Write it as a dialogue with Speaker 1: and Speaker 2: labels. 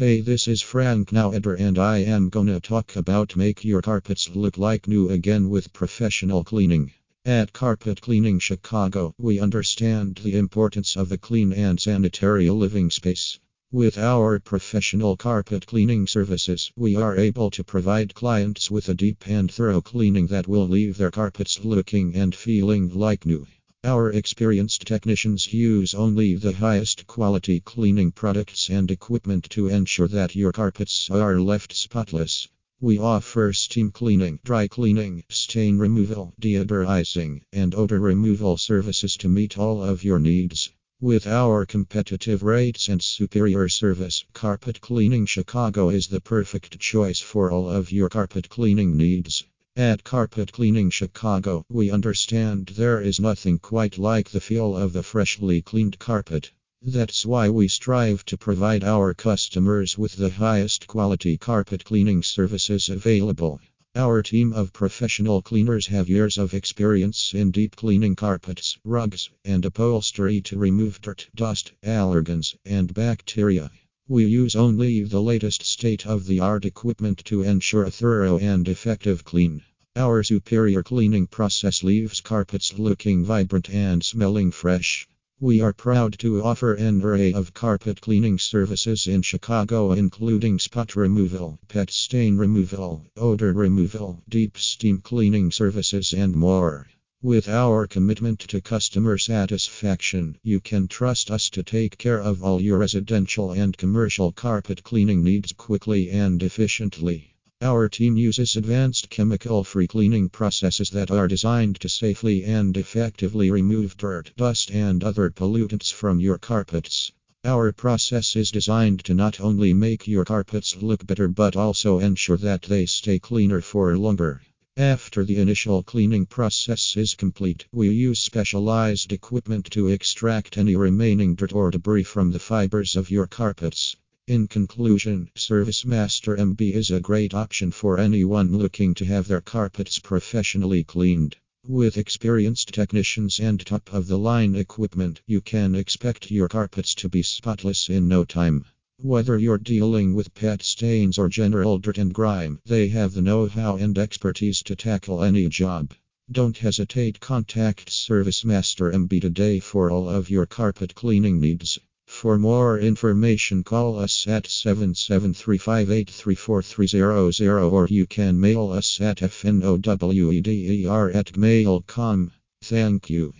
Speaker 1: Hey, this is Frank Noweder and I am gonna talk about make your carpets look like new again with professional cleaning. At Carpet Cleaning Chicago, we understand the importance of a clean and sanitary living space. With our professional carpet cleaning services, we are able to provide clients with a deep and thorough cleaning that will leave their carpets looking and feeling like new. Our experienced technicians use only the highest quality cleaning products and equipment to ensure that your carpets are left spotless. We offer steam cleaning, dry cleaning, stain removal, deodorizing, and odor removal services to meet all of your needs. With our competitive rates and superior service, Carpet Cleaning Chicago is the perfect choice for all of your carpet cleaning needs. At Carpet Cleaning Chicago, we understand there is nothing quite like the feel of a freshly cleaned carpet. That's why we strive to provide our customers with the highest quality carpet cleaning services available. Our team of professional cleaners have years of experience in deep cleaning carpets, rugs, and upholstery to remove dirt, dust, allergens, and bacteria. We use only the latest state of the art equipment to ensure a thorough and effective clean. Our superior cleaning process leaves carpets looking vibrant and smelling fresh. We are proud to offer an array of carpet cleaning services in Chicago, including spot removal, pet stain removal, odor removal, deep steam cleaning services, and more. With our commitment to customer satisfaction, you can trust us to take care of all your residential and commercial carpet cleaning needs quickly and efficiently. Our team uses advanced chemical free cleaning processes that are designed to safely and effectively remove dirt, dust, and other pollutants from your carpets. Our process is designed to not only make your carpets look better but also ensure that they stay cleaner for longer. After the initial cleaning process is complete, we use specialized equipment to extract any remaining dirt or debris from the fibers of your carpets. In conclusion, ServiceMaster MB is a great option for anyone looking to have their carpets professionally cleaned. With experienced technicians and top of the line equipment, you can expect your carpets to be spotless in no time. Whether you're dealing with pet stains or general dirt and grime, they have the know how and expertise to tackle any job. Don't hesitate, contact ServiceMaster MB today for all of your carpet cleaning needs. For more information, call us at 7735834300 or you can mail us at fnoweder at gmail.com. Thank you.